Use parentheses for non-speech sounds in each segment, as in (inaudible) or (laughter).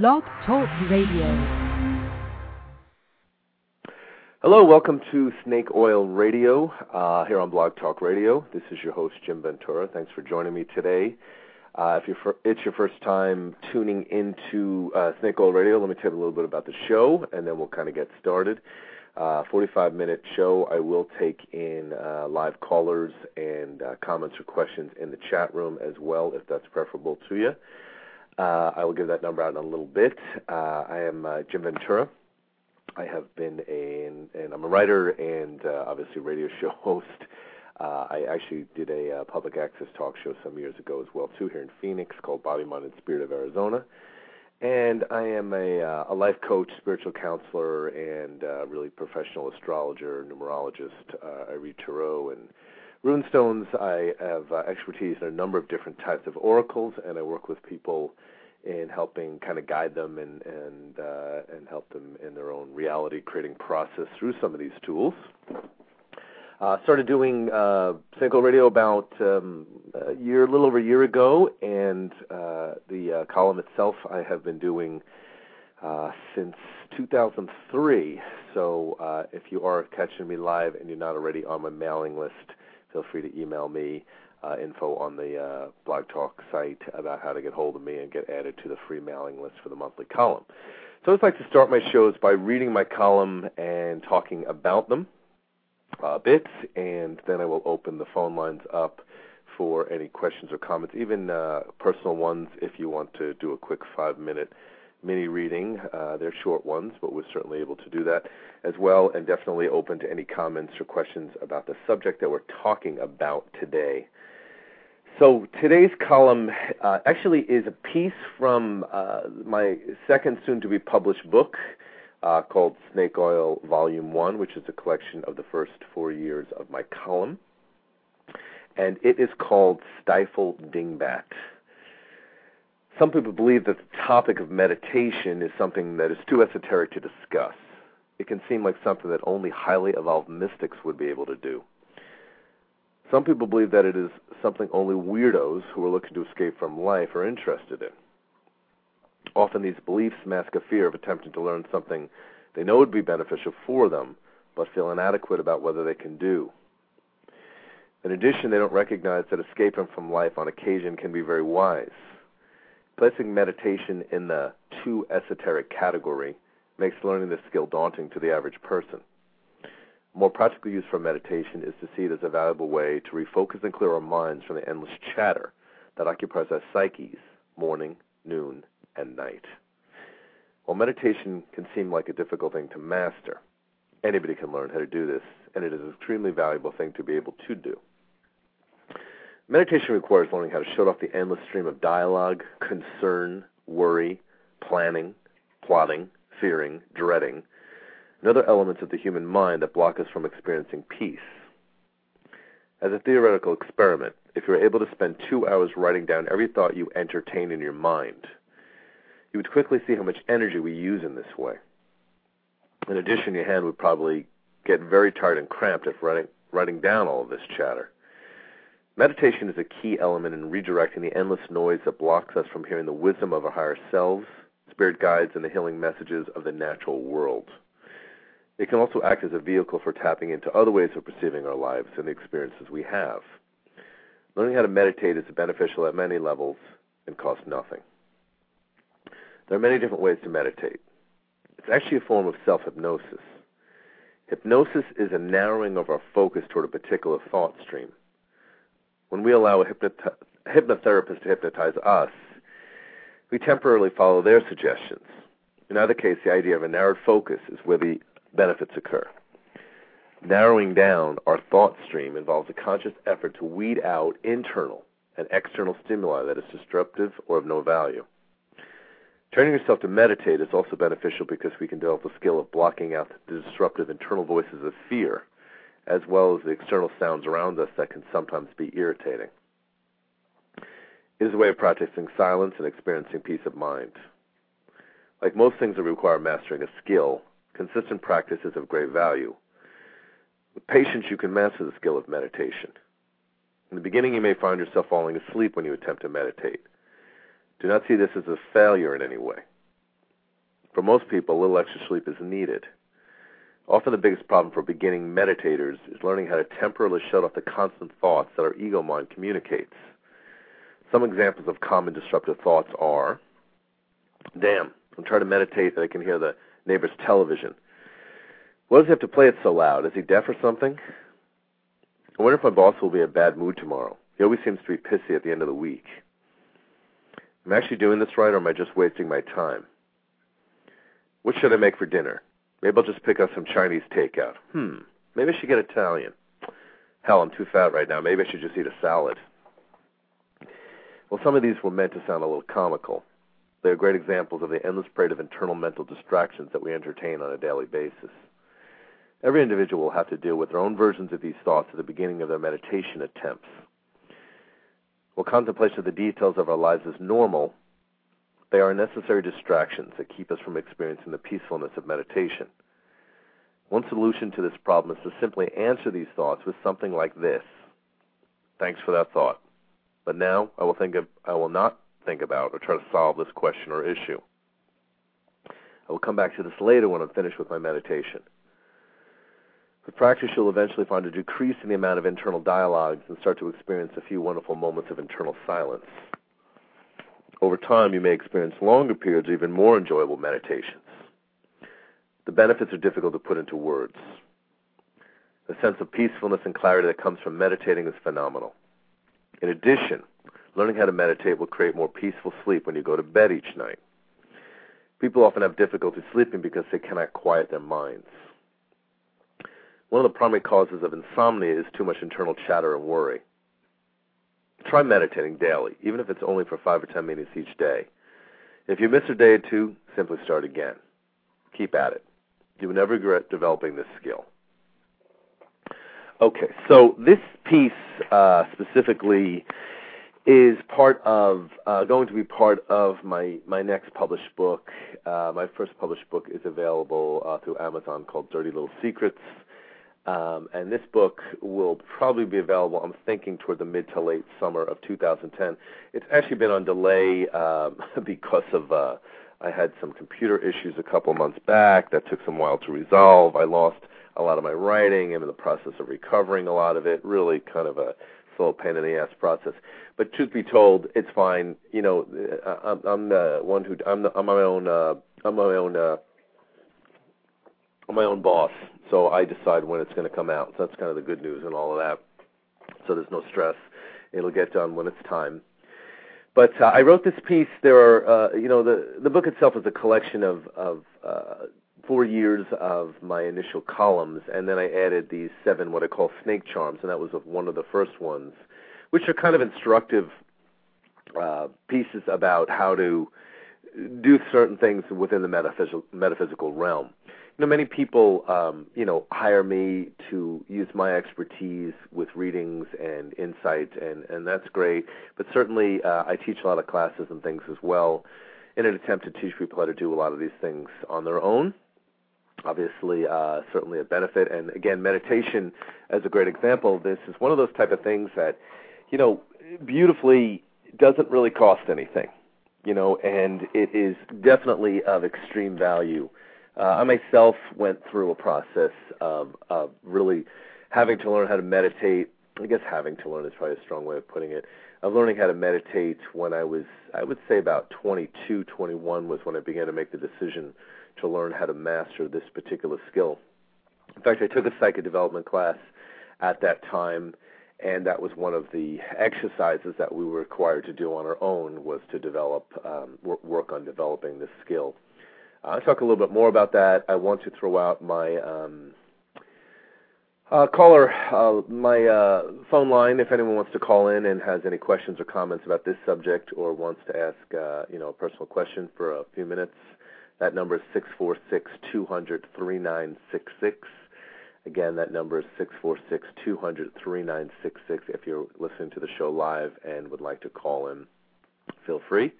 Blog Talk Radio. Hello, welcome to Snake Oil Radio uh, here on Blog Talk Radio. This is your host Jim Ventura. Thanks for joining me today. Uh, if you're it's your first time tuning into uh, Snake Oil Radio, let me tell you a little bit about the show, and then we'll kind of get started. Uh, 45 minute show. I will take in uh, live callers and uh, comments or questions in the chat room as well, if that's preferable to you. Uh, I will give that number out in a little bit. Uh, I am uh, Jim Ventura. I have been a, and I'm a writer and uh, obviously radio show (laughs) host. Uh, I actually did a uh, public access talk show some years ago as well too here in Phoenix called Body, Mind, and Spirit of Arizona. And I am a, uh, a life coach, spiritual counselor, and uh, really professional astrologer, numerologist. Uh, I read tarot and runestones. I have uh, expertise in a number of different types of oracles, and I work with people in helping kind of guide them and and uh, and help them in their own reality creating process through some of these tools. Uh, started doing uh, Oil Radio about um, a year, a little over a year ago, and uh, the uh, column itself I have been doing uh, since 2003. So uh, if you are catching me live and you're not already on my mailing list, feel free to email me uh, info on the uh, Blog Talk site about how to get hold of me and get added to the free mailing list for the monthly column. So I always like to start my shows by reading my column and talking about them uh, bits, and then I will open the phone lines up for any questions or comments, even uh, personal ones if you want to do a quick five minute mini reading. Uh, they're short ones, but we're certainly able to do that as well, and definitely open to any comments or questions about the subject that we're talking about today. So today's column uh, actually is a piece from uh, my second soon to be published book uh, called Snake Oil Volume 1, which is a collection of the first four years of my column. And it is called Stifle Dingbat. Some people believe that the topic of meditation is something that is too esoteric to discuss. It can seem like something that only highly evolved mystics would be able to do. Some people believe that it is something only weirdos who are looking to escape from life are interested in. Often these beliefs mask a fear of attempting to learn something they know would be beneficial for them, but feel inadequate about whether they can do. In addition, they don't recognize that escaping from life on occasion can be very wise. Placing meditation in the too esoteric category makes learning this skill daunting to the average person. More practical use for meditation is to see it as a valuable way to refocus and clear our minds from the endless chatter that occupies our psyches morning, noon, and night. While meditation can seem like a difficult thing to master, anybody can learn how to do this, and it is an extremely valuable thing to be able to do. Meditation requires learning how to shut off the endless stream of dialogue, concern, worry, planning, plotting, fearing, dreading, and other elements of the human mind that block us from experiencing peace. As a theoretical experiment, if you were able to spend two hours writing down every thought you entertain in your mind, you would quickly see how much energy we use in this way. In addition, your hand would probably get very tired and cramped if writing, writing down all of this chatter. Meditation is a key element in redirecting the endless noise that blocks us from hearing the wisdom of our higher selves, spirit guides, and the healing messages of the natural world. It can also act as a vehicle for tapping into other ways of perceiving our lives and the experiences we have. Learning how to meditate is beneficial at many levels and costs nothing. There are many different ways to meditate. It's actually a form of self hypnosis. Hypnosis is a narrowing of our focus toward a particular thought stream. When we allow a hypnot- hypnotherapist to hypnotize us, we temporarily follow their suggestions. In either case, the idea of a narrowed focus is where the benefits occur. Narrowing down our thought stream involves a conscious effort to weed out internal and external stimuli that is disruptive or of no value. Turning yourself to meditate is also beneficial because we can develop the skill of blocking out the disruptive internal voices of fear, as well as the external sounds around us that can sometimes be irritating. It is a way of practicing silence and experiencing peace of mind. Like most things that require mastering a skill, consistent practice is of great value. With patience, you can master the skill of meditation. In the beginning, you may find yourself falling asleep when you attempt to meditate. Do not see this as a failure in any way. For most people, a little extra sleep is needed. Often the biggest problem for beginning meditators is learning how to temporarily shut off the constant thoughts that our ego mind communicates. Some examples of common disruptive thoughts are Damn, I'm trying to meditate and I can hear the neighbor's television. Why does he have to play it so loud? Is he deaf or something? I wonder if my boss will be in a bad mood tomorrow. He always seems to be pissy at the end of the week. Am I actually doing this right or am I just wasting my time? What should I make for dinner? Maybe I'll just pick up some Chinese takeout. Hmm. Maybe I should get Italian. Hell, I'm too fat right now. Maybe I should just eat a salad. Well, some of these were meant to sound a little comical. They are great examples of the endless parade of internal mental distractions that we entertain on a daily basis. Every individual will have to deal with their own versions of these thoughts at the beginning of their meditation attempts. While contemplation of the details of our lives is normal, they are necessary distractions that keep us from experiencing the peacefulness of meditation. One solution to this problem is to simply answer these thoughts with something like this Thanks for that thought. But now I will think of, I will not think about or try to solve this question or issue. I will come back to this later when I'm finished with my meditation. With practice, you'll eventually find a decrease in the amount of internal dialogues and start to experience a few wonderful moments of internal silence. Over time, you may experience longer periods of even more enjoyable meditations. The benefits are difficult to put into words. The sense of peacefulness and clarity that comes from meditating is phenomenal. In addition, learning how to meditate will create more peaceful sleep when you go to bed each night. People often have difficulty sleeping because they cannot quiet their minds. One of the primary causes of insomnia is too much internal chatter and worry. Try meditating daily, even if it's only for five or ten minutes each day. If you miss a day or two, simply start again. Keep at it. You will never regret developing this skill. Okay, so this piece uh, specifically is part of uh, going to be part of my my next published book. Uh, my first published book is available uh, through Amazon called Dirty Little Secrets. Um, and this book will probably be available, I'm thinking, toward the mid to late summer of 2010. It's actually been on delay um, (laughs) because of uh, I had some computer issues a couple months back that took some while to resolve. I lost a lot of my writing. I'm in the process of recovering a lot of it. Really kind of a slow pain in the ass process. But truth be told, it's fine. You know, uh, I'm, I'm the one who I'm, the, I'm my own uh, I'm my own uh, My own boss so I decide when it's going to come out. So that's kind of the good news and all of that. So there's no stress. It'll get done when it's time. But uh, I wrote this piece. There are, uh, you know, the the book itself is a collection of of uh, four years of my initial columns, and then I added these seven what I call snake charms, and that was one of the first ones, which are kind of instructive uh, pieces about how to do certain things within the metaphysical metaphysical realm know, many people, um, you know, hire me to use my expertise with readings and insights, and and that's great. But certainly, uh, I teach a lot of classes and things as well, in an attempt to teach people how to do a lot of these things on their own. Obviously, uh, certainly a benefit. And again, meditation, as a great example this, is one of those type of things that, you know, beautifully doesn't really cost anything, you know, and it is definitely of extreme value uh, I myself went through a process of, of really having to learn how to meditate. I guess having to learn is probably a strong way of putting it. Of learning how to meditate when I was, I would say about 22, 21 was when I began to make the decision to learn how to master this particular skill. In fact, I took a psychic development class at that time, and that was one of the exercises that we were required to do on our own was to develop, um, work on developing this skill. I'll talk a little bit more about that. I want to throw out my um, uh, caller, uh, my uh, phone line. If anyone wants to call in and has any questions or comments about this subject, or wants to ask, uh, you know, a personal question for a few minutes, that number is six four six two hundred three nine six six. Again, that number is six four six two hundred three nine six six. If you're listening to the show live and would like to call in, feel free.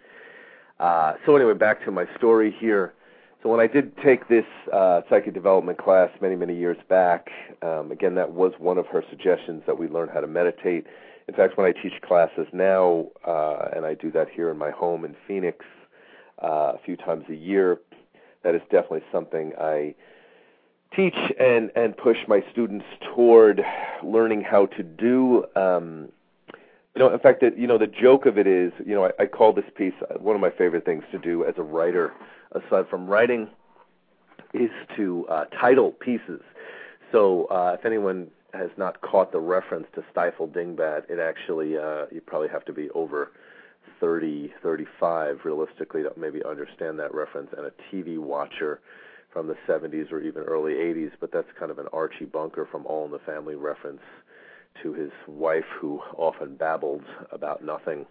Uh, so anyway, back to my story here. So when I did take this uh, psychic development class many, many years back, um, again, that was one of her suggestions that we learn how to meditate. In fact, when I teach classes now, uh, and I do that here in my home in Phoenix uh, a few times a year, that is definitely something I teach and and push my students toward learning how to do. Um, you know, in fact, that you know, the joke of it is, you know, I, I call this piece uh, one of my favorite things to do as a writer, aside from writing, is to uh, title pieces. So, uh, if anyone has not caught the reference to Stifle Dingbat, it actually uh, you probably have to be over 30, 35 realistically to maybe understand that reference, and a TV watcher from the 70s or even early 80s. But that's kind of an Archie Bunker from All in the Family reference to his wife, who often babbled about nothing.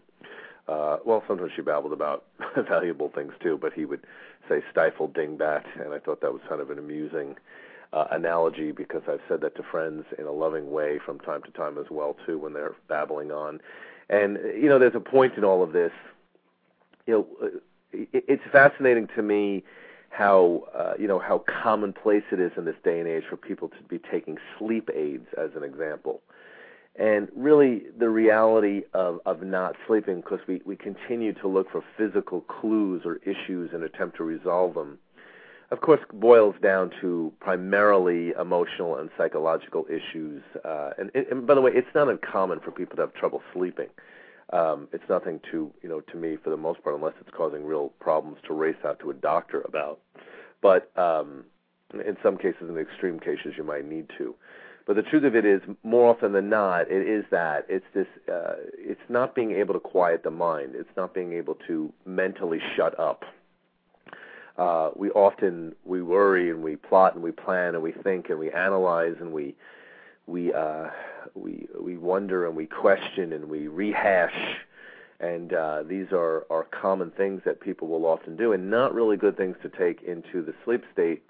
Uh, well, sometimes she babbled about (laughs) valuable things too, but he would say "stifle dingbat," and I thought that was kind of an amusing uh, analogy because I've said that to friends in a loving way from time to time as well too when they're babbling on. And you know, there's a point in all of this. You know, uh, it's fascinating to me how uh, you know how commonplace it is in this day and age for people to be taking sleep aids as an example and really the reality of, of not sleeping because we, we continue to look for physical clues or issues and attempt to resolve them, of course, boils down to primarily emotional and psychological issues. Uh, and, and by the way, it's not uncommon for people to have trouble sleeping. Um, it's nothing to, you know, to me for the most part, unless it's causing real problems to race out to a doctor about. But um, in some cases, in extreme cases, you might need to. But the truth of it is, more often than not, it is that it's this. Uh, it's not being able to quiet the mind. It's not being able to mentally shut up. Uh, we often we worry and we plot and we plan and we think and we analyze and we we uh, we we wonder and we question and we rehash. And uh, these are, are common things that people will often do, and not really good things to take into the sleep state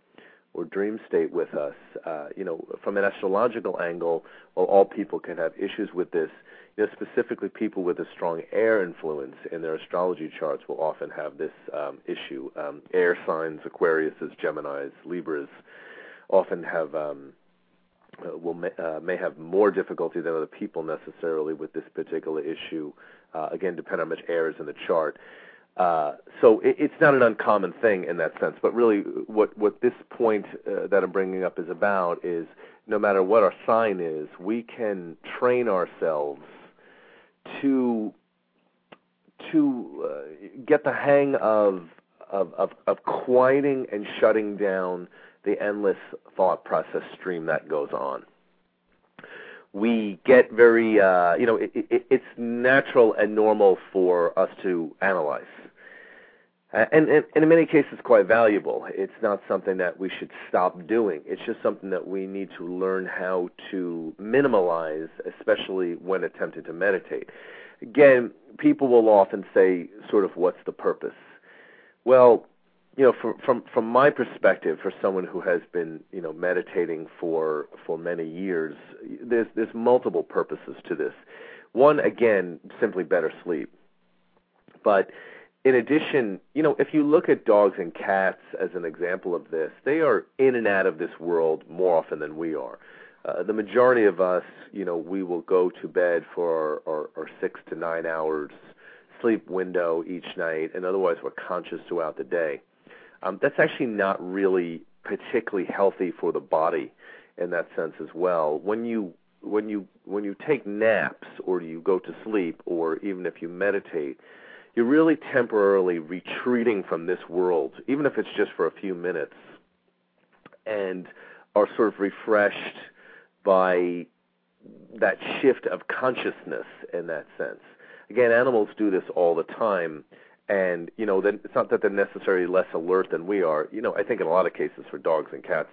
or dream state with us. Uh, you know, from an astrological angle, well, all people can have issues with this. You know, specifically people with a strong air influence in their astrology charts will often have this um, issue. Um, air signs, Aquariuses, Geminis, Libras, often have um, uh, will may, uh, may have more difficulty than other people necessarily with this particular issue. Uh, again, depending on how much air is in the chart. Uh, so it, it's not an uncommon thing in that sense. But really, what what this point uh, that I'm bringing up is about is no matter what our sign is, we can train ourselves to to uh, get the hang of, of of of quieting and shutting down the endless thought process stream that goes on we get very uh you know it, it, it's natural and normal for us to analyze uh, and, and, and in many cases quite valuable. It's not something that we should stop doing. It's just something that we need to learn how to minimize, especially when attempting to meditate. Again, people will often say, sort of, what's the purpose? Well, you know, from from from my perspective, for someone who has been, you know, meditating for for many years, there's there's multiple purposes to this. One, again, simply better sleep. But in addition, you know, if you look at dogs and cats as an example of this, they are in and out of this world more often than we are. Uh, the majority of us, you know, we will go to bed for our, our, our six to nine hours sleep window each night, and otherwise we're conscious throughout the day. Um, that's actually not really particularly healthy for the body in that sense as well. When you when you when you take naps or you go to sleep or even if you meditate, you're really temporarily retreating from this world, even if it's just for a few minutes, and are sort of refreshed by that shift of consciousness in that sense. Again, animals do this all the time, and you know, then it's not that they're necessarily less alert than we are. You know, I think in a lot of cases for dogs and cats,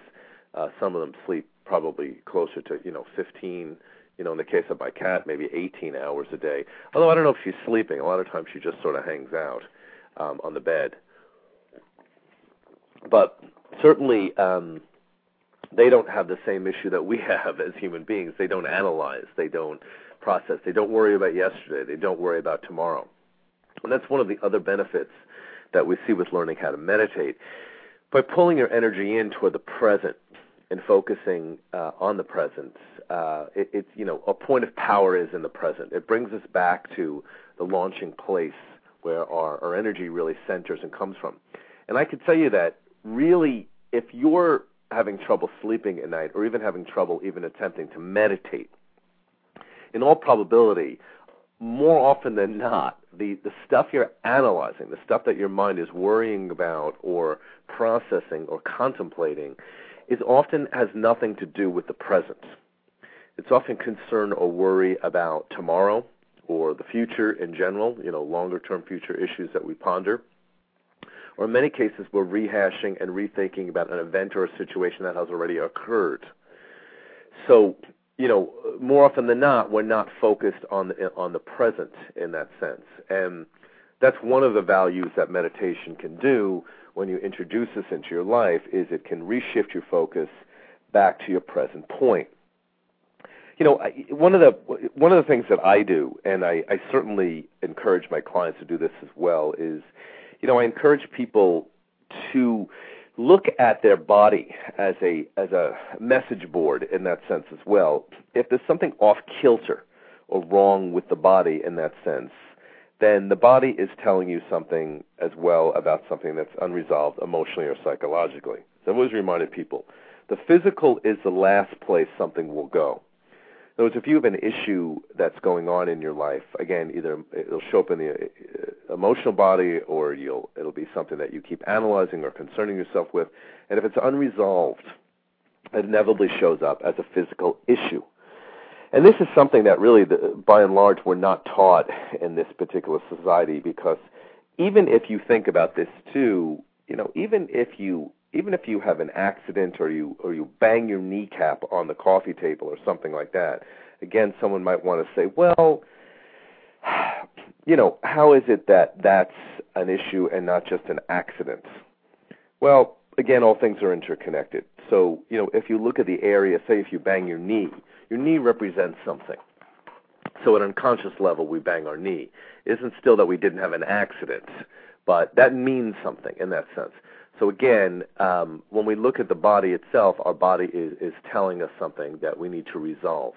uh, some of them sleep probably closer to you know 15 you know, in the case of my cat, maybe 18 hours a day. Although I don't know if she's sleeping. A lot of times she just sort of hangs out um, on the bed. But certainly, um, they don't have the same issue that we have as human beings. They don't analyze. They don't process. They don't worry about yesterday. They don't worry about tomorrow. And that's one of the other benefits that we see with learning how to meditate. By pulling your energy in toward the present and focusing uh, on the present, uh, it, it's you know a point of power is in the present. It brings us back to the launching place where our, our energy really centers and comes from. And I can tell you that really, if you're having trouble sleeping at night or even having trouble even attempting to meditate, in all probability, more often than not, the, the stuff you're analyzing, the stuff that your mind is worrying about or processing or contemplating, is often has nothing to do with the present. It's often concern or worry about tomorrow or the future in general, you know, longer term future issues that we ponder. Or in many cases, we're rehashing and rethinking about an event or a situation that has already occurred. So you know, more often than not, we're not focused on the, on the present in that sense, and that's one of the values that meditation can do when you introduce this into your life. Is it can reshift your focus back to your present point. You know, one of the one of the things that I do, and I, I certainly encourage my clients to do this as well, is, you know, I encourage people to look at their body as a as a message board in that sense as well. If there's something off kilter or wrong with the body in that sense, then the body is telling you something as well about something that's unresolved emotionally or psychologically. So I've always reminded people the physical is the last place something will go words, if you have an issue that's going on in your life, again, either it'll show up in the uh, emotional body, or you'll it'll be something that you keep analyzing or concerning yourself with, and if it's unresolved, it inevitably shows up as a physical issue. And this is something that really, by and large, we're not taught in this particular society because even if you think about this too, you know, even if you even if you have an accident or you or you bang your kneecap on the coffee table or something like that, again, someone might want to say, well, you know, how is it that that's an issue and not just an accident? Well, again, all things are interconnected. So, you know, if you look at the area, say if you bang your knee, your knee represents something. So at an unconscious level, we bang our knee. It isn't still that we didn't have an accident, but that means something in that sense. So again, um, when we look at the body itself, our body is, is telling us something that we need to resolve.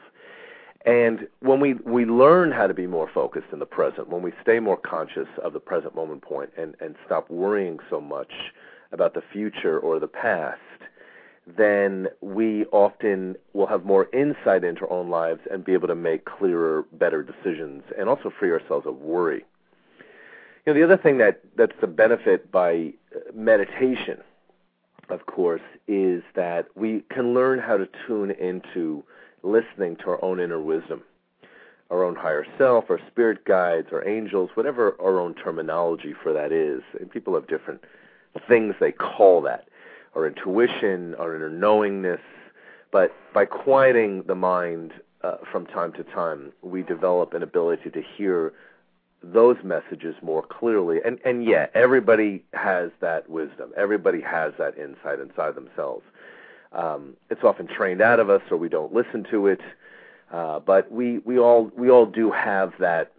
And when we, we learn how to be more focused in the present, when we stay more conscious of the present moment point and, and stop worrying so much about the future or the past, then we often will have more insight into our own lives and be able to make clearer, better decisions and also free ourselves of worry. You know, the other thing that that's the benefit by uh, meditation, of course, is that we can learn how to tune into listening to our own inner wisdom, our own higher self, our spirit guides, our angels, whatever our own terminology for that is. And people have different things they call that, our intuition, our inner knowingness. But by quieting the mind uh, from time to time, we develop an ability to hear those messages more clearly. And and yeah, everybody has that wisdom. Everybody has that insight inside themselves. Um, it's often trained out of us, or we don't listen to it. Uh, but we we all we all do have that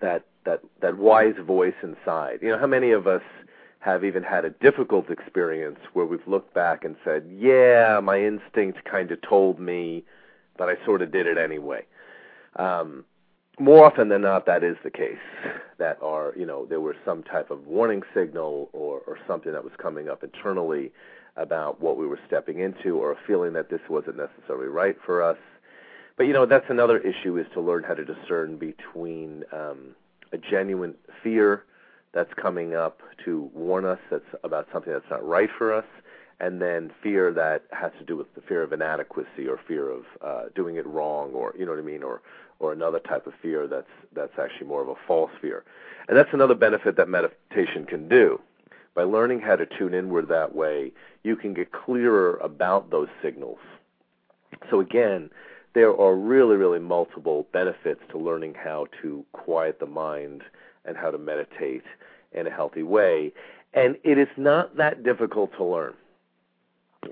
that that that wise voice inside. You know, how many of us have even had a difficult experience where we've looked back and said, "Yeah, my instinct kind of told me, but I sort of did it anyway." Um, more often than not, that is the case. That are, you know, there was some type of warning signal or, or something that was coming up internally about what we were stepping into, or a feeling that this wasn't necessarily right for us. But you know, that's another issue: is to learn how to discern between um, a genuine fear that's coming up to warn us that's about something that's not right for us, and then fear that has to do with the fear of inadequacy or fear of uh, doing it wrong, or you know what I mean, or or another type of fear that's that's actually more of a false fear. And that's another benefit that meditation can do. By learning how to tune inward that way, you can get clearer about those signals. So again, there are really, really multiple benefits to learning how to quiet the mind and how to meditate in a healthy way. And it is not that difficult to learn.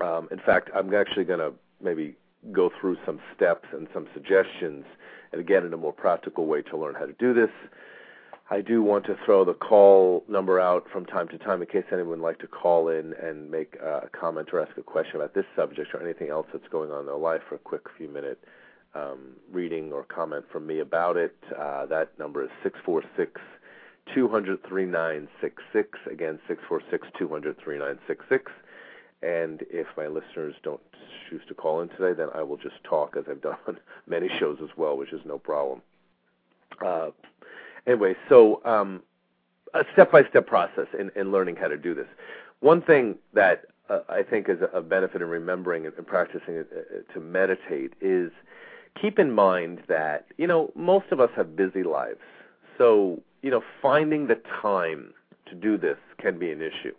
Um, in fact, I'm actually going to maybe go through some steps and some suggestions and again in a more practical way to learn how to do this. I do want to throw the call number out from time to time in case anyone would like to call in and make a comment or ask a question about this subject or anything else that's going on in their life for a quick few minute um, reading or comment from me about it. Uh, that number is six four six 200 3966. Again, 646 200 3966. And if my listeners don't choose to call in today, then I will just talk as I've done on (laughs) many shows as well, which is no problem. Uh, anyway, so um, a step-by-step process in, in learning how to do this. One thing that uh, I think is a benefit in remembering and practicing uh, to meditate is keep in mind that you know most of us have busy lives, so you know finding the time to do this can be an issue.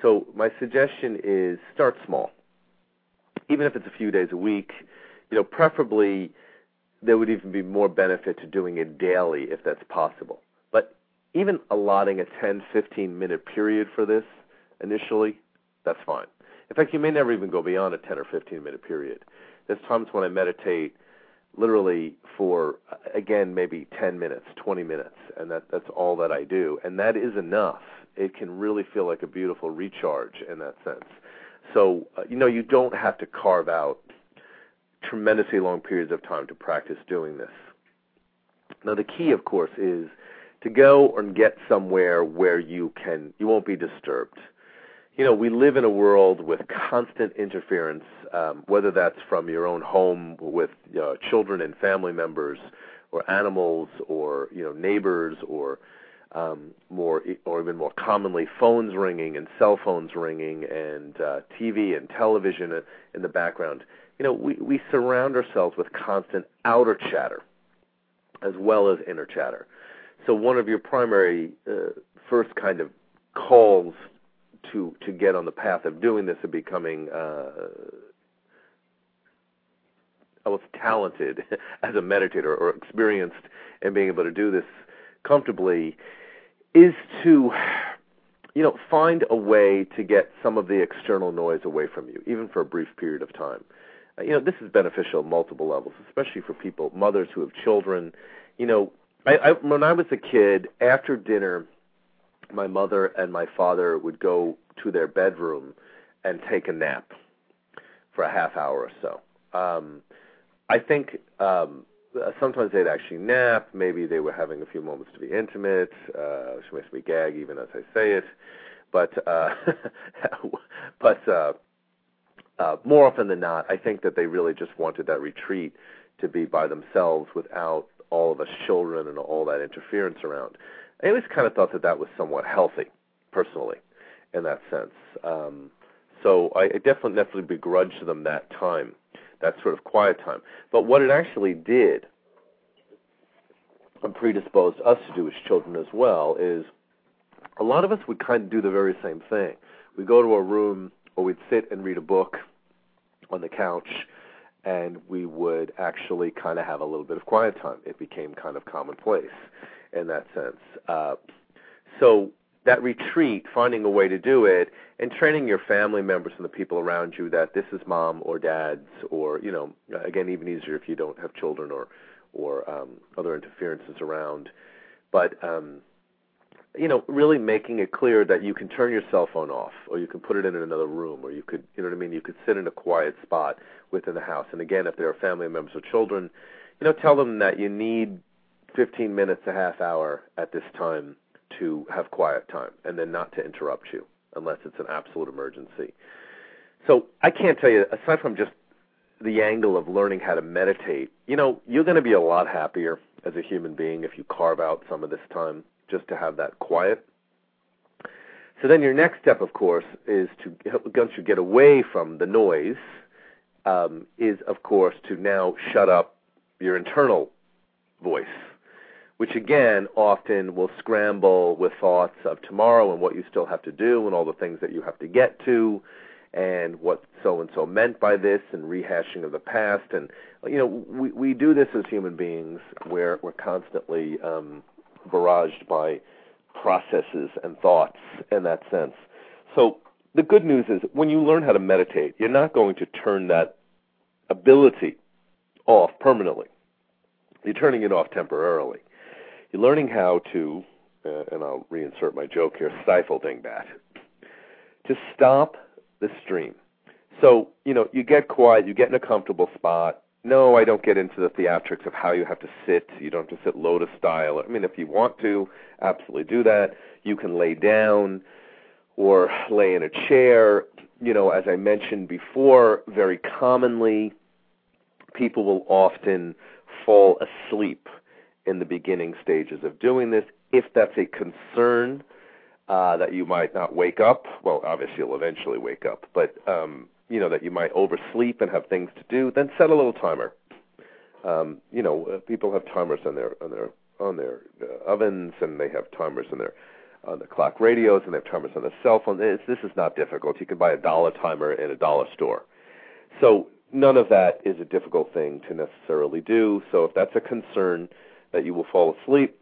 So my suggestion is start small, even if it's a few days a week. You know, preferably there would even be more benefit to doing it daily if that's possible. But even allotting a 10, 15 minute period for this initially, that's fine. In fact, you may never even go beyond a 10 or 15 minute period. There's times when I meditate literally for again maybe 10 minutes, 20 minutes, and that that's all that I do, and that is enough. It can really feel like a beautiful recharge in that sense. So, uh, you know, you don't have to carve out tremendously long periods of time to practice doing this. Now, the key, of course, is to go and get somewhere where you can you won't be disturbed. You know, we live in a world with constant interference, um, whether that's from your own home with you know, children and family members, or animals, or you know neighbors, or um, more or even more commonly phones ringing and cell phones ringing and uh, TV and television in the background you know, we, we surround ourselves with constant outer chatter as well as inner chatter. So one of your primary uh, first kind of calls to to get on the path of doing this and becoming uh, almost talented (laughs) as a meditator or experienced in being able to do this comfortably is to you know find a way to get some of the external noise away from you even for a brief period of time you know, this is beneficial at multiple levels, especially for people, mothers who have children. You know, I, I when I was a kid, after dinner, my mother and my father would go to their bedroom and take a nap for a half hour or so. Um, I think um, sometimes they'd actually nap. Maybe they were having a few moments to be intimate. Uh, she makes me gag even as I say it, but uh, (laughs) but uh, uh, more often than not, I think that they really just wanted that retreat to be by themselves without all of us children and all that interference around. I always kind of thought that that was somewhat healthy, personally, in that sense. Um, so I, I definitely, definitely begrudge them that time, that sort of quiet time. But what it actually did, and predisposed us to do as children as well, is a lot of us would kind of do the very same thing. We'd go to a room or we'd sit and read a book on the couch and we would actually kind of have a little bit of quiet time. It became kind of commonplace in that sense. Uh, so that retreat, finding a way to do it, and training your family members and the people around you that this is mom or dad's, or you know, again, even easier if you don't have children or or um, other interferences around. But um, you know, really making it clear that you can turn your cell phone off, or you can put it in another room, or you could, you know what I mean? You could sit in a quiet spot within the house. And again, if there are family members or children, you know, tell them that you need 15 minutes, a half hour at this time to have quiet time, and then not to interrupt you unless it's an absolute emergency. So I can't tell you, aside from just the angle of learning how to meditate, you know, you're going to be a lot happier as a human being if you carve out some of this time just to have that quiet. So then your next step, of course, is to once you get away from the noise, um, is of course to now shut up your internal voice, which again often will scramble with thoughts of tomorrow and what you still have to do and all the things that you have to get to and what so and so meant by this and rehashing of the past and you know we we do this as human beings where we're constantly um barraged by processes and thoughts in that sense. So the good news is when you learn how to meditate, you're not going to turn that ability off permanently. You're turning it off temporarily. You're learning how to, uh, and I'll reinsert my joke here, stifle dingbat, to stop the stream. So, you know, you get quiet, you get in a comfortable spot, no, I don't get into the theatrics of how you have to sit. You don't have to sit lotus style. I mean, if you want to, absolutely do that. You can lay down or lay in a chair. You know, as I mentioned before, very commonly people will often fall asleep in the beginning stages of doing this. If that's a concern uh, that you might not wake up, well, obviously you'll eventually wake up, but um, you know that you might oversleep and have things to do, then set a little timer. Um, you know, uh, people have timers on their on their on their uh, ovens, and they have timers on their on the clock radios, and they have timers on their cell phone. It's, this is not difficult. You can buy a dollar timer in a dollar store. So none of that is a difficult thing to necessarily do. So if that's a concern that you will fall asleep,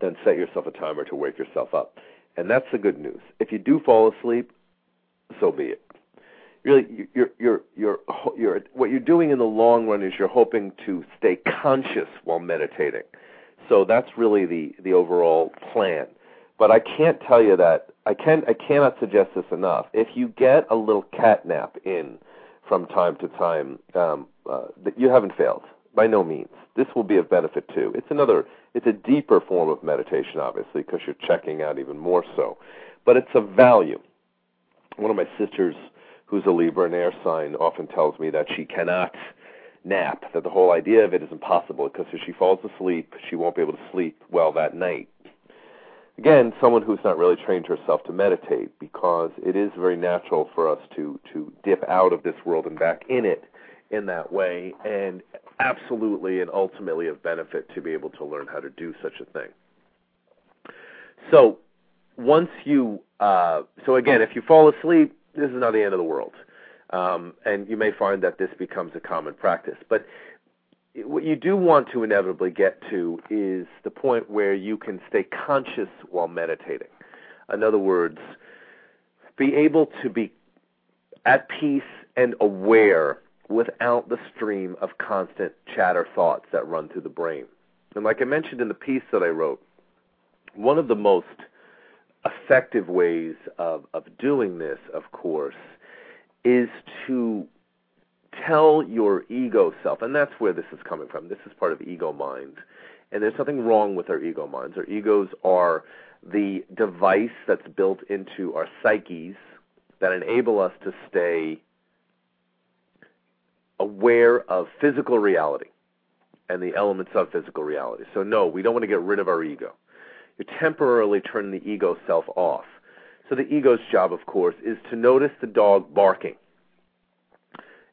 then set yourself a timer to wake yourself up. And that's the good news. If you do fall asleep, so be it. Really, you're, you're, you're, you're, what you're doing in the long run is you're hoping to stay conscious while meditating. So that's really the, the overall plan. But I can't tell you that I can I cannot suggest this enough. If you get a little cat nap in from time to time, um, uh, you haven't failed by no means. This will be of benefit too. It's another, it's a deeper form of meditation, obviously, because you're checking out even more so. But it's a value. One of my sisters, who's a Libra and air sign, often tells me that she cannot nap, that the whole idea of it is impossible because if she falls asleep, she won't be able to sleep well that night. Again, someone who's not really trained herself to meditate because it is very natural for us to to dip out of this world and back in it in that way, and absolutely and ultimately of benefit to be able to learn how to do such a thing. So, once you, uh, so again, if you fall asleep, this is not the end of the world, um, and you may find that this becomes a common practice. But what you do want to inevitably get to is the point where you can stay conscious while meditating. In other words, be able to be at peace and aware without the stream of constant chatter thoughts that run through the brain. And like I mentioned in the piece that I wrote, one of the most effective ways of, of doing this, of course, is to tell your ego self, and that's where this is coming from. This is part of ego mind. And there's nothing wrong with our ego minds. Our egos are the device that's built into our psyches that enable us to stay aware of physical reality and the elements of physical reality. So, no, we don't want to get rid of our ego. You're temporarily turning the ego self off. So, the ego's job, of course, is to notice the dog barking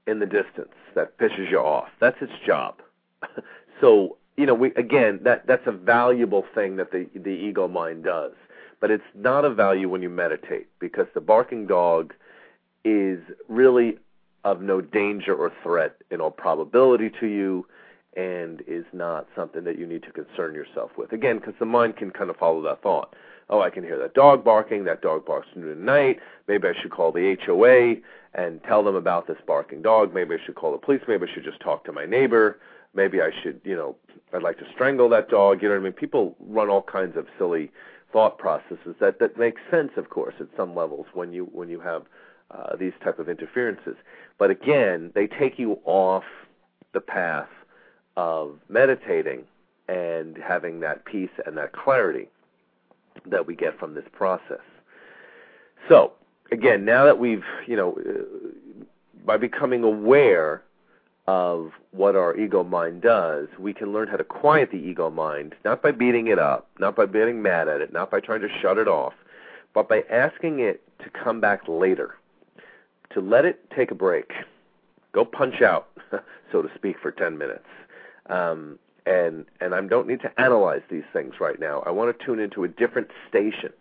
in the distance that pisses you off. That's its job. (laughs) so, you know, we again, that that's a valuable thing that the the ego mind does. But it's not a value when you meditate because the barking dog is really of no danger or threat in all probability to you and is not something that you need to concern yourself with. Again, because the mind can kind of follow that thought. Oh, I can hear that dog barking. That dog barks in the night. Maybe I should call the HOA and tell them about this barking dog. Maybe I should call the police. Maybe I should just talk to my neighbor. Maybe I should, you know, I'd like to strangle that dog. You know what I mean? People run all kinds of silly thought processes that that make sense, of course, at some levels when you when you have uh, these type of interferences. But again, they take you off the path of meditating and having that peace and that clarity that we get from this process. So, again, now that we've, you know, uh, by becoming aware of what our ego mind does, we can learn how to quiet the ego mind, not by beating it up, not by getting mad at it, not by trying to shut it off, but by asking it to come back later to let it take a break, go punch out, (laughs) so to speak, for 10 minutes. Um, and and I don't need to analyze these things right now. I want to tune into a different station.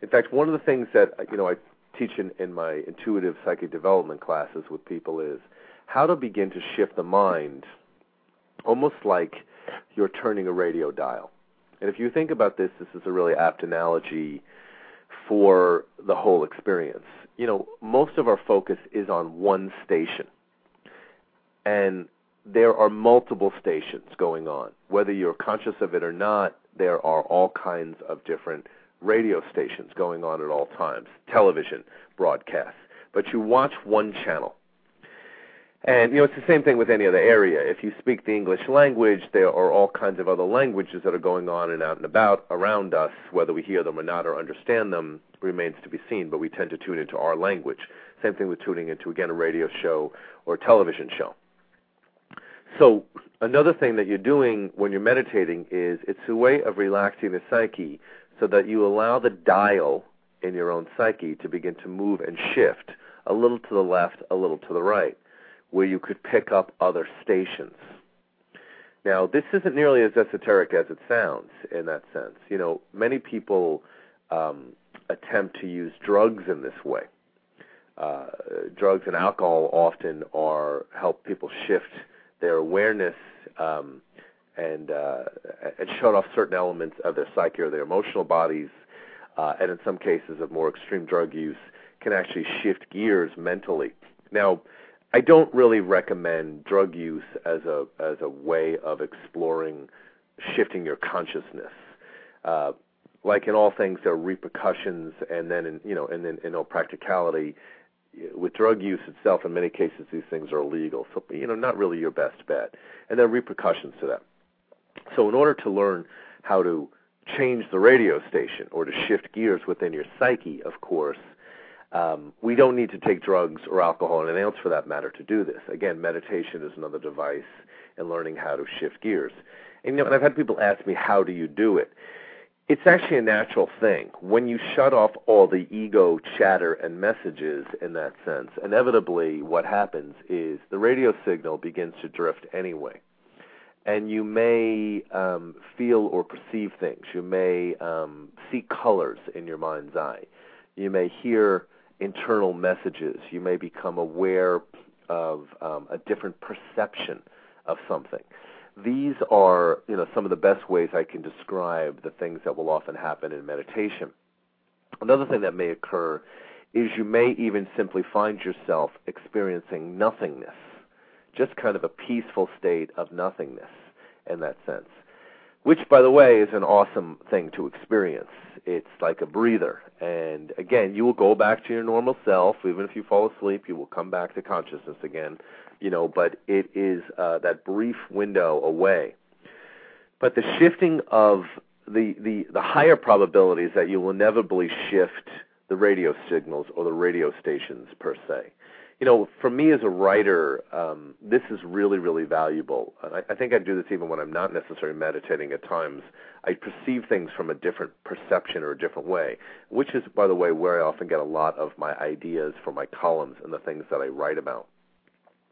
In fact, one of the things that you know I teach in, in my intuitive psychic development classes with people is how to begin to shift the mind, almost like you're turning a radio dial. And if you think about this, this is a really apt analogy for the whole experience you know, most of our focus is on one station. And there are multiple stations going on. Whether you're conscious of it or not, there are all kinds of different radio stations going on at all times, television broadcasts. But you watch one channel. And you know, it's the same thing with any other area. If you speak the English language, there are all kinds of other languages that are going on and out and about around us. Whether we hear them or not or understand them remains to be seen. But we tend to tune into our language. Same thing with tuning into again a radio show or a television show. So another thing that you're doing when you're meditating is it's a way of relaxing the psyche so that you allow the dial in your own psyche to begin to move and shift a little to the left, a little to the right where you could pick up other stations. Now, this isn't nearly as esoteric as it sounds in that sense. You know, many people um, attempt to use drugs in this way. Uh, drugs and alcohol often are help people shift their awareness um, and uh, and shut off certain elements of their psyche or their emotional bodies, uh, and in some cases of more extreme drug use can actually shift gears mentally. Now, I don't really recommend drug use as a as a way of exploring shifting your consciousness. Uh, like in all things, there are repercussions, and then in you know, and then in all practicality, with drug use itself, in many cases, these things are illegal. So you know, not really your best bet, and there are repercussions to that. So in order to learn how to change the radio station or to shift gears within your psyche, of course, um, we don't need to take drugs or alcohol or anything else for that matter to do this. Again, meditation is another device in learning how to shift gears. And, you know, and I've had people ask me, how do you do it? It's actually a natural thing. When you shut off all the ego chatter and messages in that sense, inevitably what happens is the radio signal begins to drift anyway. And you may um, feel or perceive things. You may um, see colors in your mind's eye. You may hear internal messages. You may become aware of um, a different perception of something. These are, you know, some of the best ways I can describe the things that will often happen in meditation. Another thing that may occur is you may even simply find yourself experiencing nothingness, just kind of a peaceful state of nothingness in that sense which by the way is an awesome thing to experience it's like a breather and again you will go back to your normal self. Even if you fall asleep you will come back to consciousness again you know but it is uh, that brief window away. But the shifting of the the the higher probability is that you will inevitably shift the radio signals or the radio stations per se you know, for me as a writer, um, this is really, really valuable. And I, I think I do this even when I'm not necessarily meditating at times. I perceive things from a different perception or a different way, which is, by the way, where I often get a lot of my ideas for my columns and the things that I write about.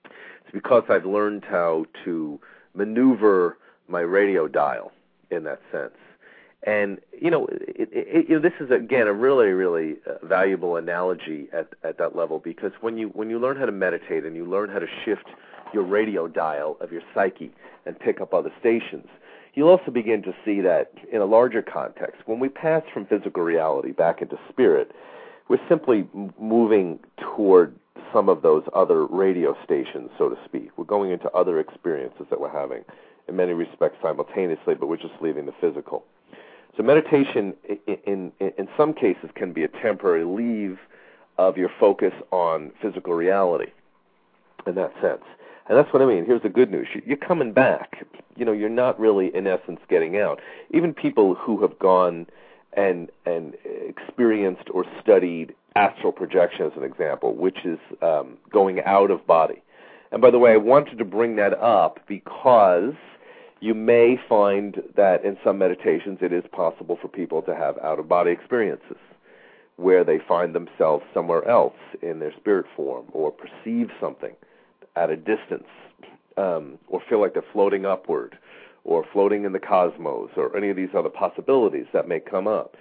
It's because I've learned how to maneuver my radio dial in that sense. And you know, it, it, you know, this is again a really, really uh, valuable analogy at at that level because when you when you learn how to meditate and you learn how to shift your radio dial of your psyche and pick up other stations, you'll also begin to see that in a larger context. When we pass from physical reality back into spirit, we're simply moving toward some of those other radio stations, so to speak. We're going into other experiences that we're having in many respects simultaneously, but we're just leaving the physical. So meditation, in, in, in some cases, can be a temporary leave of your focus on physical reality in that sense. And that's what I mean. Here's the good news. You're coming back. You know, you're not really, in essence, getting out. Even people who have gone and and experienced or studied astral projection, as an example, which is um, going out of body. And by the way, I wanted to bring that up because you may find that in some meditations it is possible for people to have out of body experiences where they find themselves somewhere else in their spirit form or perceive something at a distance um, or feel like they're floating upward or floating in the cosmos or any of these other possibilities that may come up.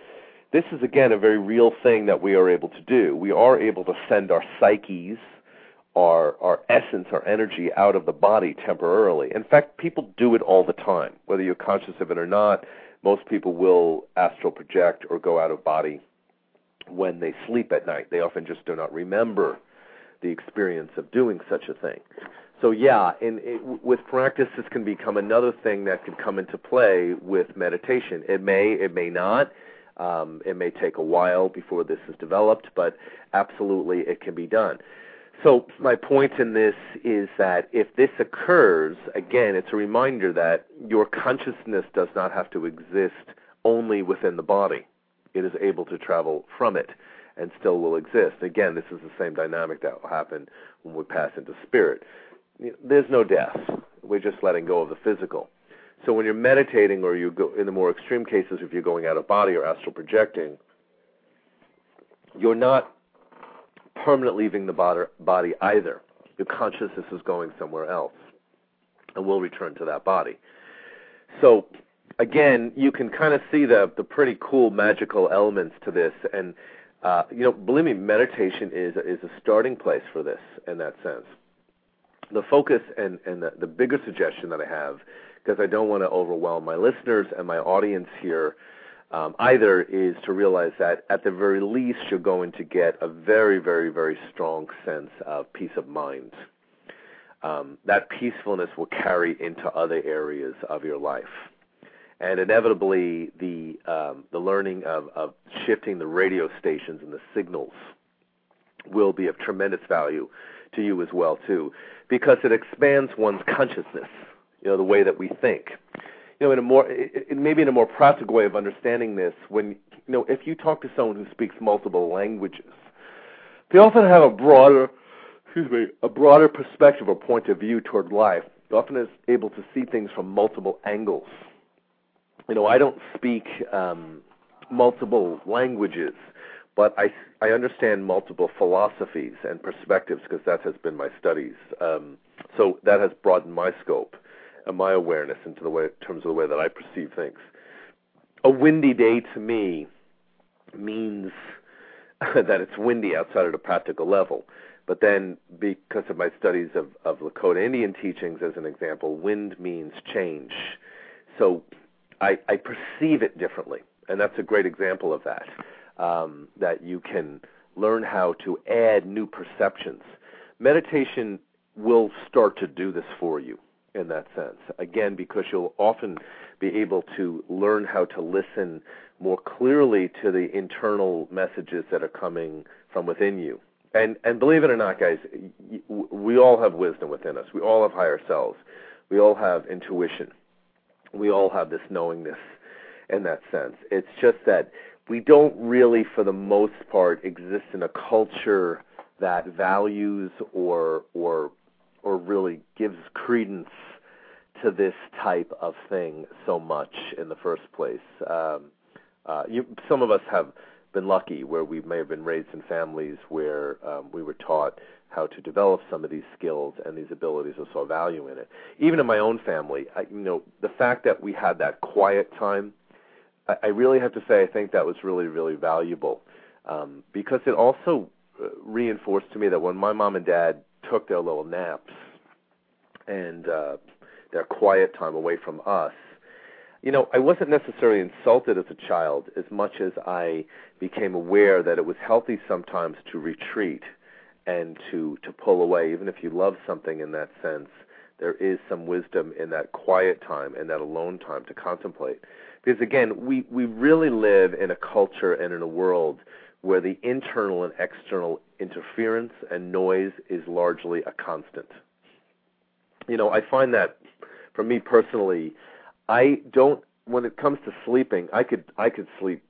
This is again a very real thing that we are able to do. We are able to send our psyches our our essence, our energy out of the body temporarily. In fact, people do it all the time, whether you're conscious of it or not. Most people will astral project or go out of body when they sleep at night. They often just do not remember the experience of doing such a thing. So yeah, in, it, with practice, this can become another thing that can come into play with meditation. It may, it may not. Um, it may take a while before this is developed, but absolutely, it can be done. So my point in this is that if this occurs, again, it's a reminder that your consciousness does not have to exist only within the body. It is able to travel from it and still will exist. Again, this is the same dynamic that will happen when we pass into spirit. There's no death. We're just letting go of the physical. So when you're meditating, or you go in the more extreme cases, if you're going out of body or astral projecting, you're not permanently leaving the body either. Your consciousness is going somewhere else, and will return to that body. So again, you can kind of see the the pretty cool magical elements to this, and uh, you know, believe me, meditation is is a starting place for this in that sense. The focus and and the, the bigger suggestion that I have, because I don't want to overwhelm my listeners and my audience here um, either is to realize that at the very least you're going to get a very, very, very strong sense of peace of mind. Um, that peacefulness will carry into other areas of your life. And inevitably, the um, the learning of, of shifting the radio stations and the signals will be of tremendous value to you as well too, because it expands one's consciousness. You know the way that we think you know, in a more, maybe in a more practical way of understanding this, when, you know, if you talk to someone who speaks multiple languages, they often have a broader, excuse me, a broader perspective or point of view toward life. They often is able to see things from multiple angles. You know, I don't speak um, multiple languages, but I, I understand multiple philosophies and perspectives because that has been my studies. Um, so that has broadened my scope and my awareness into the way, in terms of the way that I perceive things. A windy day to me means (laughs) that it's windy outside at a practical level. But then, because of my studies of, of Lakota Indian teachings, as an example, wind means change. So I, I perceive it differently, and that's a great example of that. Um, that you can learn how to add new perceptions. Meditation will start to do this for you in that sense. Again, because you'll often be able to learn how to listen more clearly to the internal messages that are coming from within you. And and believe it or not, guys, we all have wisdom within us. We all have higher selves. We all have intuition. We all have this knowingness in that sense. It's just that we don't really, for the most part, exist in a culture that values or or or really gives credence to this type of thing so much in the first place. Um, uh, you, some of us have been lucky where we may have been raised in families where um, we were taught how to develop some of these skills and these abilities or saw value in it. Even in my own family, I, you know, the fact that we had that quiet time, I, I really have to say I think that was really, really valuable um, because it also uh, reinforced to me that when my mom and dad took their little naps and uh, their quiet time away from us, you know, I wasn't necessarily insulted as a child as much as I became aware that it was healthy sometimes to retreat and to to pull away, even if you love something in that sense. There is some wisdom in that quiet time and that alone time to contemplate. Because again, we, we really live in a culture and in a world where the internal and external interference and noise is largely a constant. You know, I find that for me personally, I don't when it comes to sleeping, I could I could sleep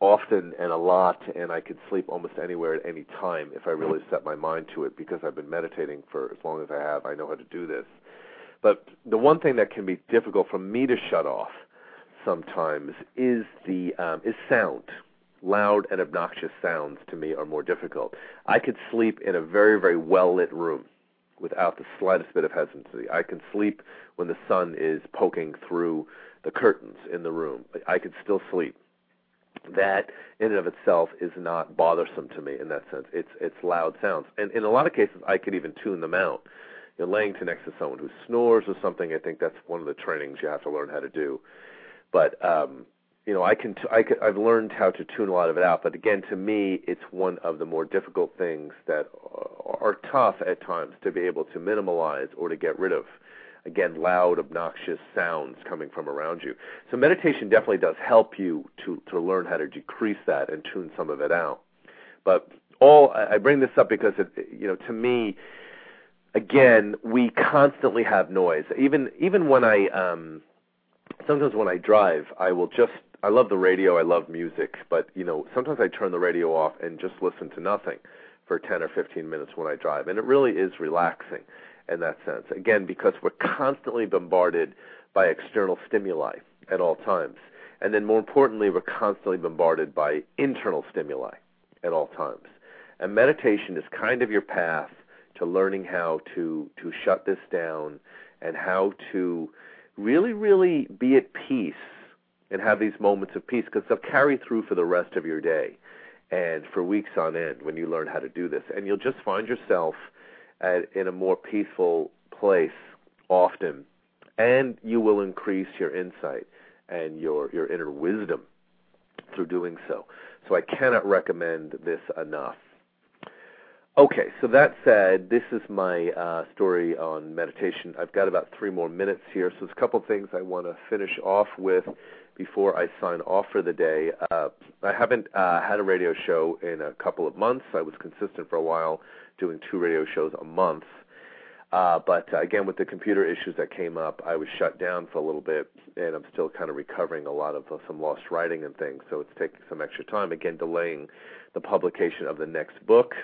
often and a lot and I could sleep almost anywhere at any time if I really set my mind to it because I've been meditating for as long as I have. I know how to do this. But the one thing that can be difficult for me to shut off sometimes is the um, is sound loud and obnoxious sounds to me are more difficult. I could sleep in a very, very well lit room without the slightest bit of hesitancy. I can sleep when the sun is poking through the curtains in the room. I could still sleep. That in and of itself is not bothersome to me in that sense. It's it's loud sounds. And in a lot of cases I could even tune them out. You're laying next to someone who snores or something, I think that's one of the trainings you have to learn how to do. But um you know, I can, t- I can, I've learned how to tune a lot of it out, but again, to me, it's one of the more difficult things that are tough at times to be able to minimalize or to get rid of. Again, loud, obnoxious sounds coming from around you. So meditation definitely does help you to to learn how to decrease that and tune some of it out. But all I bring this up because it, you know, to me, again, we constantly have noise. Even even when I um, sometimes when I drive, I will just I love the radio, I love music, but you know, sometimes I turn the radio off and just listen to nothing for 10 or 15 minutes when I drive, and it really is relaxing in that sense. Again, because we're constantly bombarded by external stimuli at all times. And then more importantly, we're constantly bombarded by internal stimuli at all times. And meditation is kind of your path to learning how to to shut this down and how to really really be at peace and have these moments of peace because they'll carry through for the rest of your day and for weeks on end when you learn how to do this and you'll just find yourself at, in a more peaceful place often and you will increase your insight and your your inner wisdom through doing so so I cannot recommend this enough Okay, so that said, this is my uh, story on meditation. I've got about three more minutes here, so there's a couple things I want to finish off with before I sign off for the day. Uh, I haven't uh, had a radio show in a couple of months. I was consistent for a while, doing two radio shows a month. Uh, but uh, again, with the computer issues that came up, I was shut down for a little bit, and I'm still kind of recovering a lot of uh, some lost writing and things. So it's taking some extra time. Again, delaying the publication of the next book.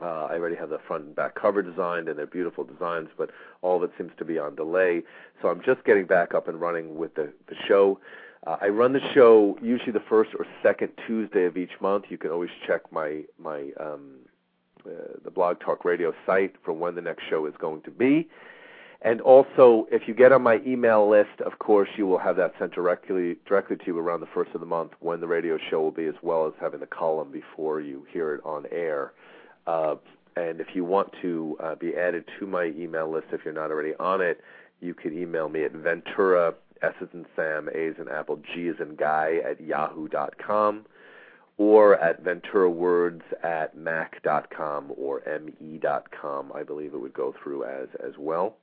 Uh, I already have the front and back cover designed, and they're beautiful designs, but all of it seems to be on delay. So I'm just getting back up and running with the, the show. Uh, I run the show usually the first or second Tuesday of each month. You can always check my my um, the Blog Talk Radio site for when the next show is going to be. And also, if you get on my email list, of course, you will have that sent directly directly to you around the first of the month when the radio show will be, as well as having the column before you hear it on air. Uh, and if you want to uh, be added to my email list, if you're not already on it, you can email me at Ventura, S as in Sam, A as in Apple, G as in Guy at yahoo.com or at VenturaWords at mac.com or me.com. I believe it would go through as as well.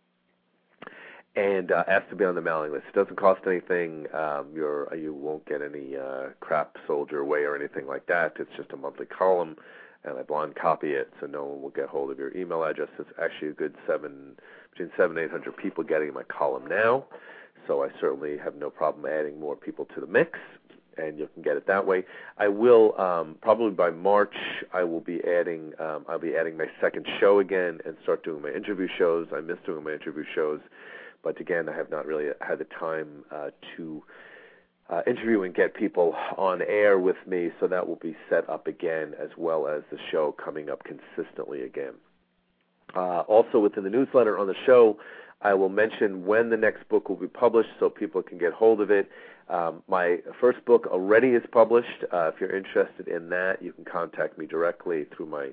And uh, ask to be on the mailing list. It doesn't cost anything. Um, you're you won't get any uh, crap sold your way or anything like that. It's just a monthly column and I blind copy it so no one will get hold of your email address. It's actually a good seven between seven and eight hundred people getting my column now. So I certainly have no problem adding more people to the mix, and you can get it that way. I will um, probably by March. I will be adding. Um, I'll be adding my second show again and start doing my interview shows. I miss doing my interview shows, but again, I have not really had the time uh, to uh, interview and get people on air with me, so that will be set up again, as well as the show coming up consistently again. Uh, also, within the newsletter on the show, I will mention when the next book will be published so people can get hold of it. Um, my first book already is published. Uh, if you're interested in that, you can contact me directly through my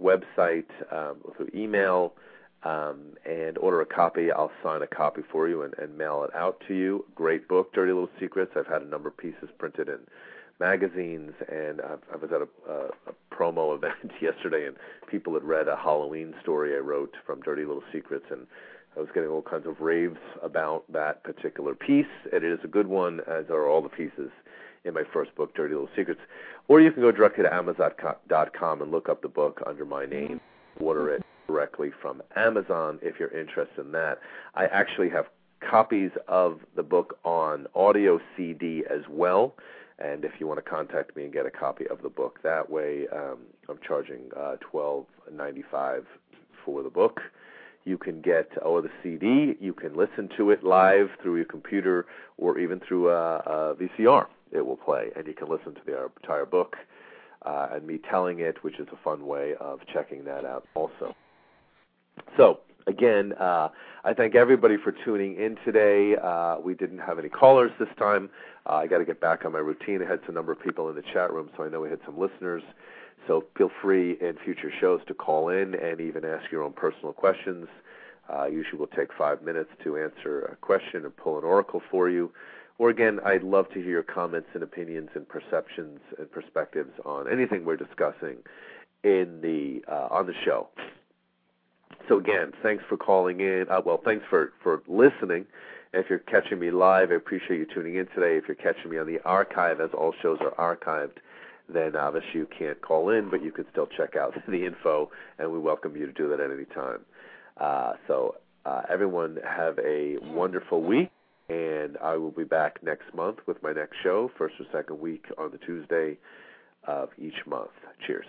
website, um, through email um, and order a copy. I'll sign a copy for you and, and mail it out to you. Great book, Dirty Little Secrets. I've had a number of pieces printed in magazines, and I've, I was at a, a, a promo (laughs) event yesterday, and people had read a Halloween story I wrote from Dirty Little Secrets, and I was getting all kinds of raves about that particular piece. And it is a good one, as are all the pieces in my first book, Dirty Little Secrets. Or you can go directly to Amazon.com and look up the book under my name, order it directly from Amazon if you're interested in that. I actually have copies of the book on audio CD as well. And if you want to contact me and get a copy of the book that way, um, I'm charging uh, twelve ninety five for the book. You can get or the CD. You can listen to it live through your computer or even through a, a VCR. It will play, and you can listen to the entire book uh, and me telling it, which is a fun way of checking that out also. So again, uh, I thank everybody for tuning in today. Uh, we didn't have any callers this time. Uh, I got to get back on my routine. I had some number of people in the chat room, so I know we had some listeners. So feel free in future shows to call in and even ask your own personal questions. Uh, usually we'll take five minutes to answer a question and pull an oracle for you. Or again, I'd love to hear your comments and opinions and perceptions and perspectives on anything we're discussing in the uh, on the show. So again, thanks for calling in. Uh, well, thanks for for listening. If you're catching me live, I appreciate you tuning in today. If you're catching me on the archive, as all shows are archived, then obviously you can't call in, but you can still check out (laughs) the info, and we welcome you to do that at any time. Uh, so uh, everyone have a wonderful week, and I will be back next month with my next show, first or second week on the Tuesday of each month. Cheers.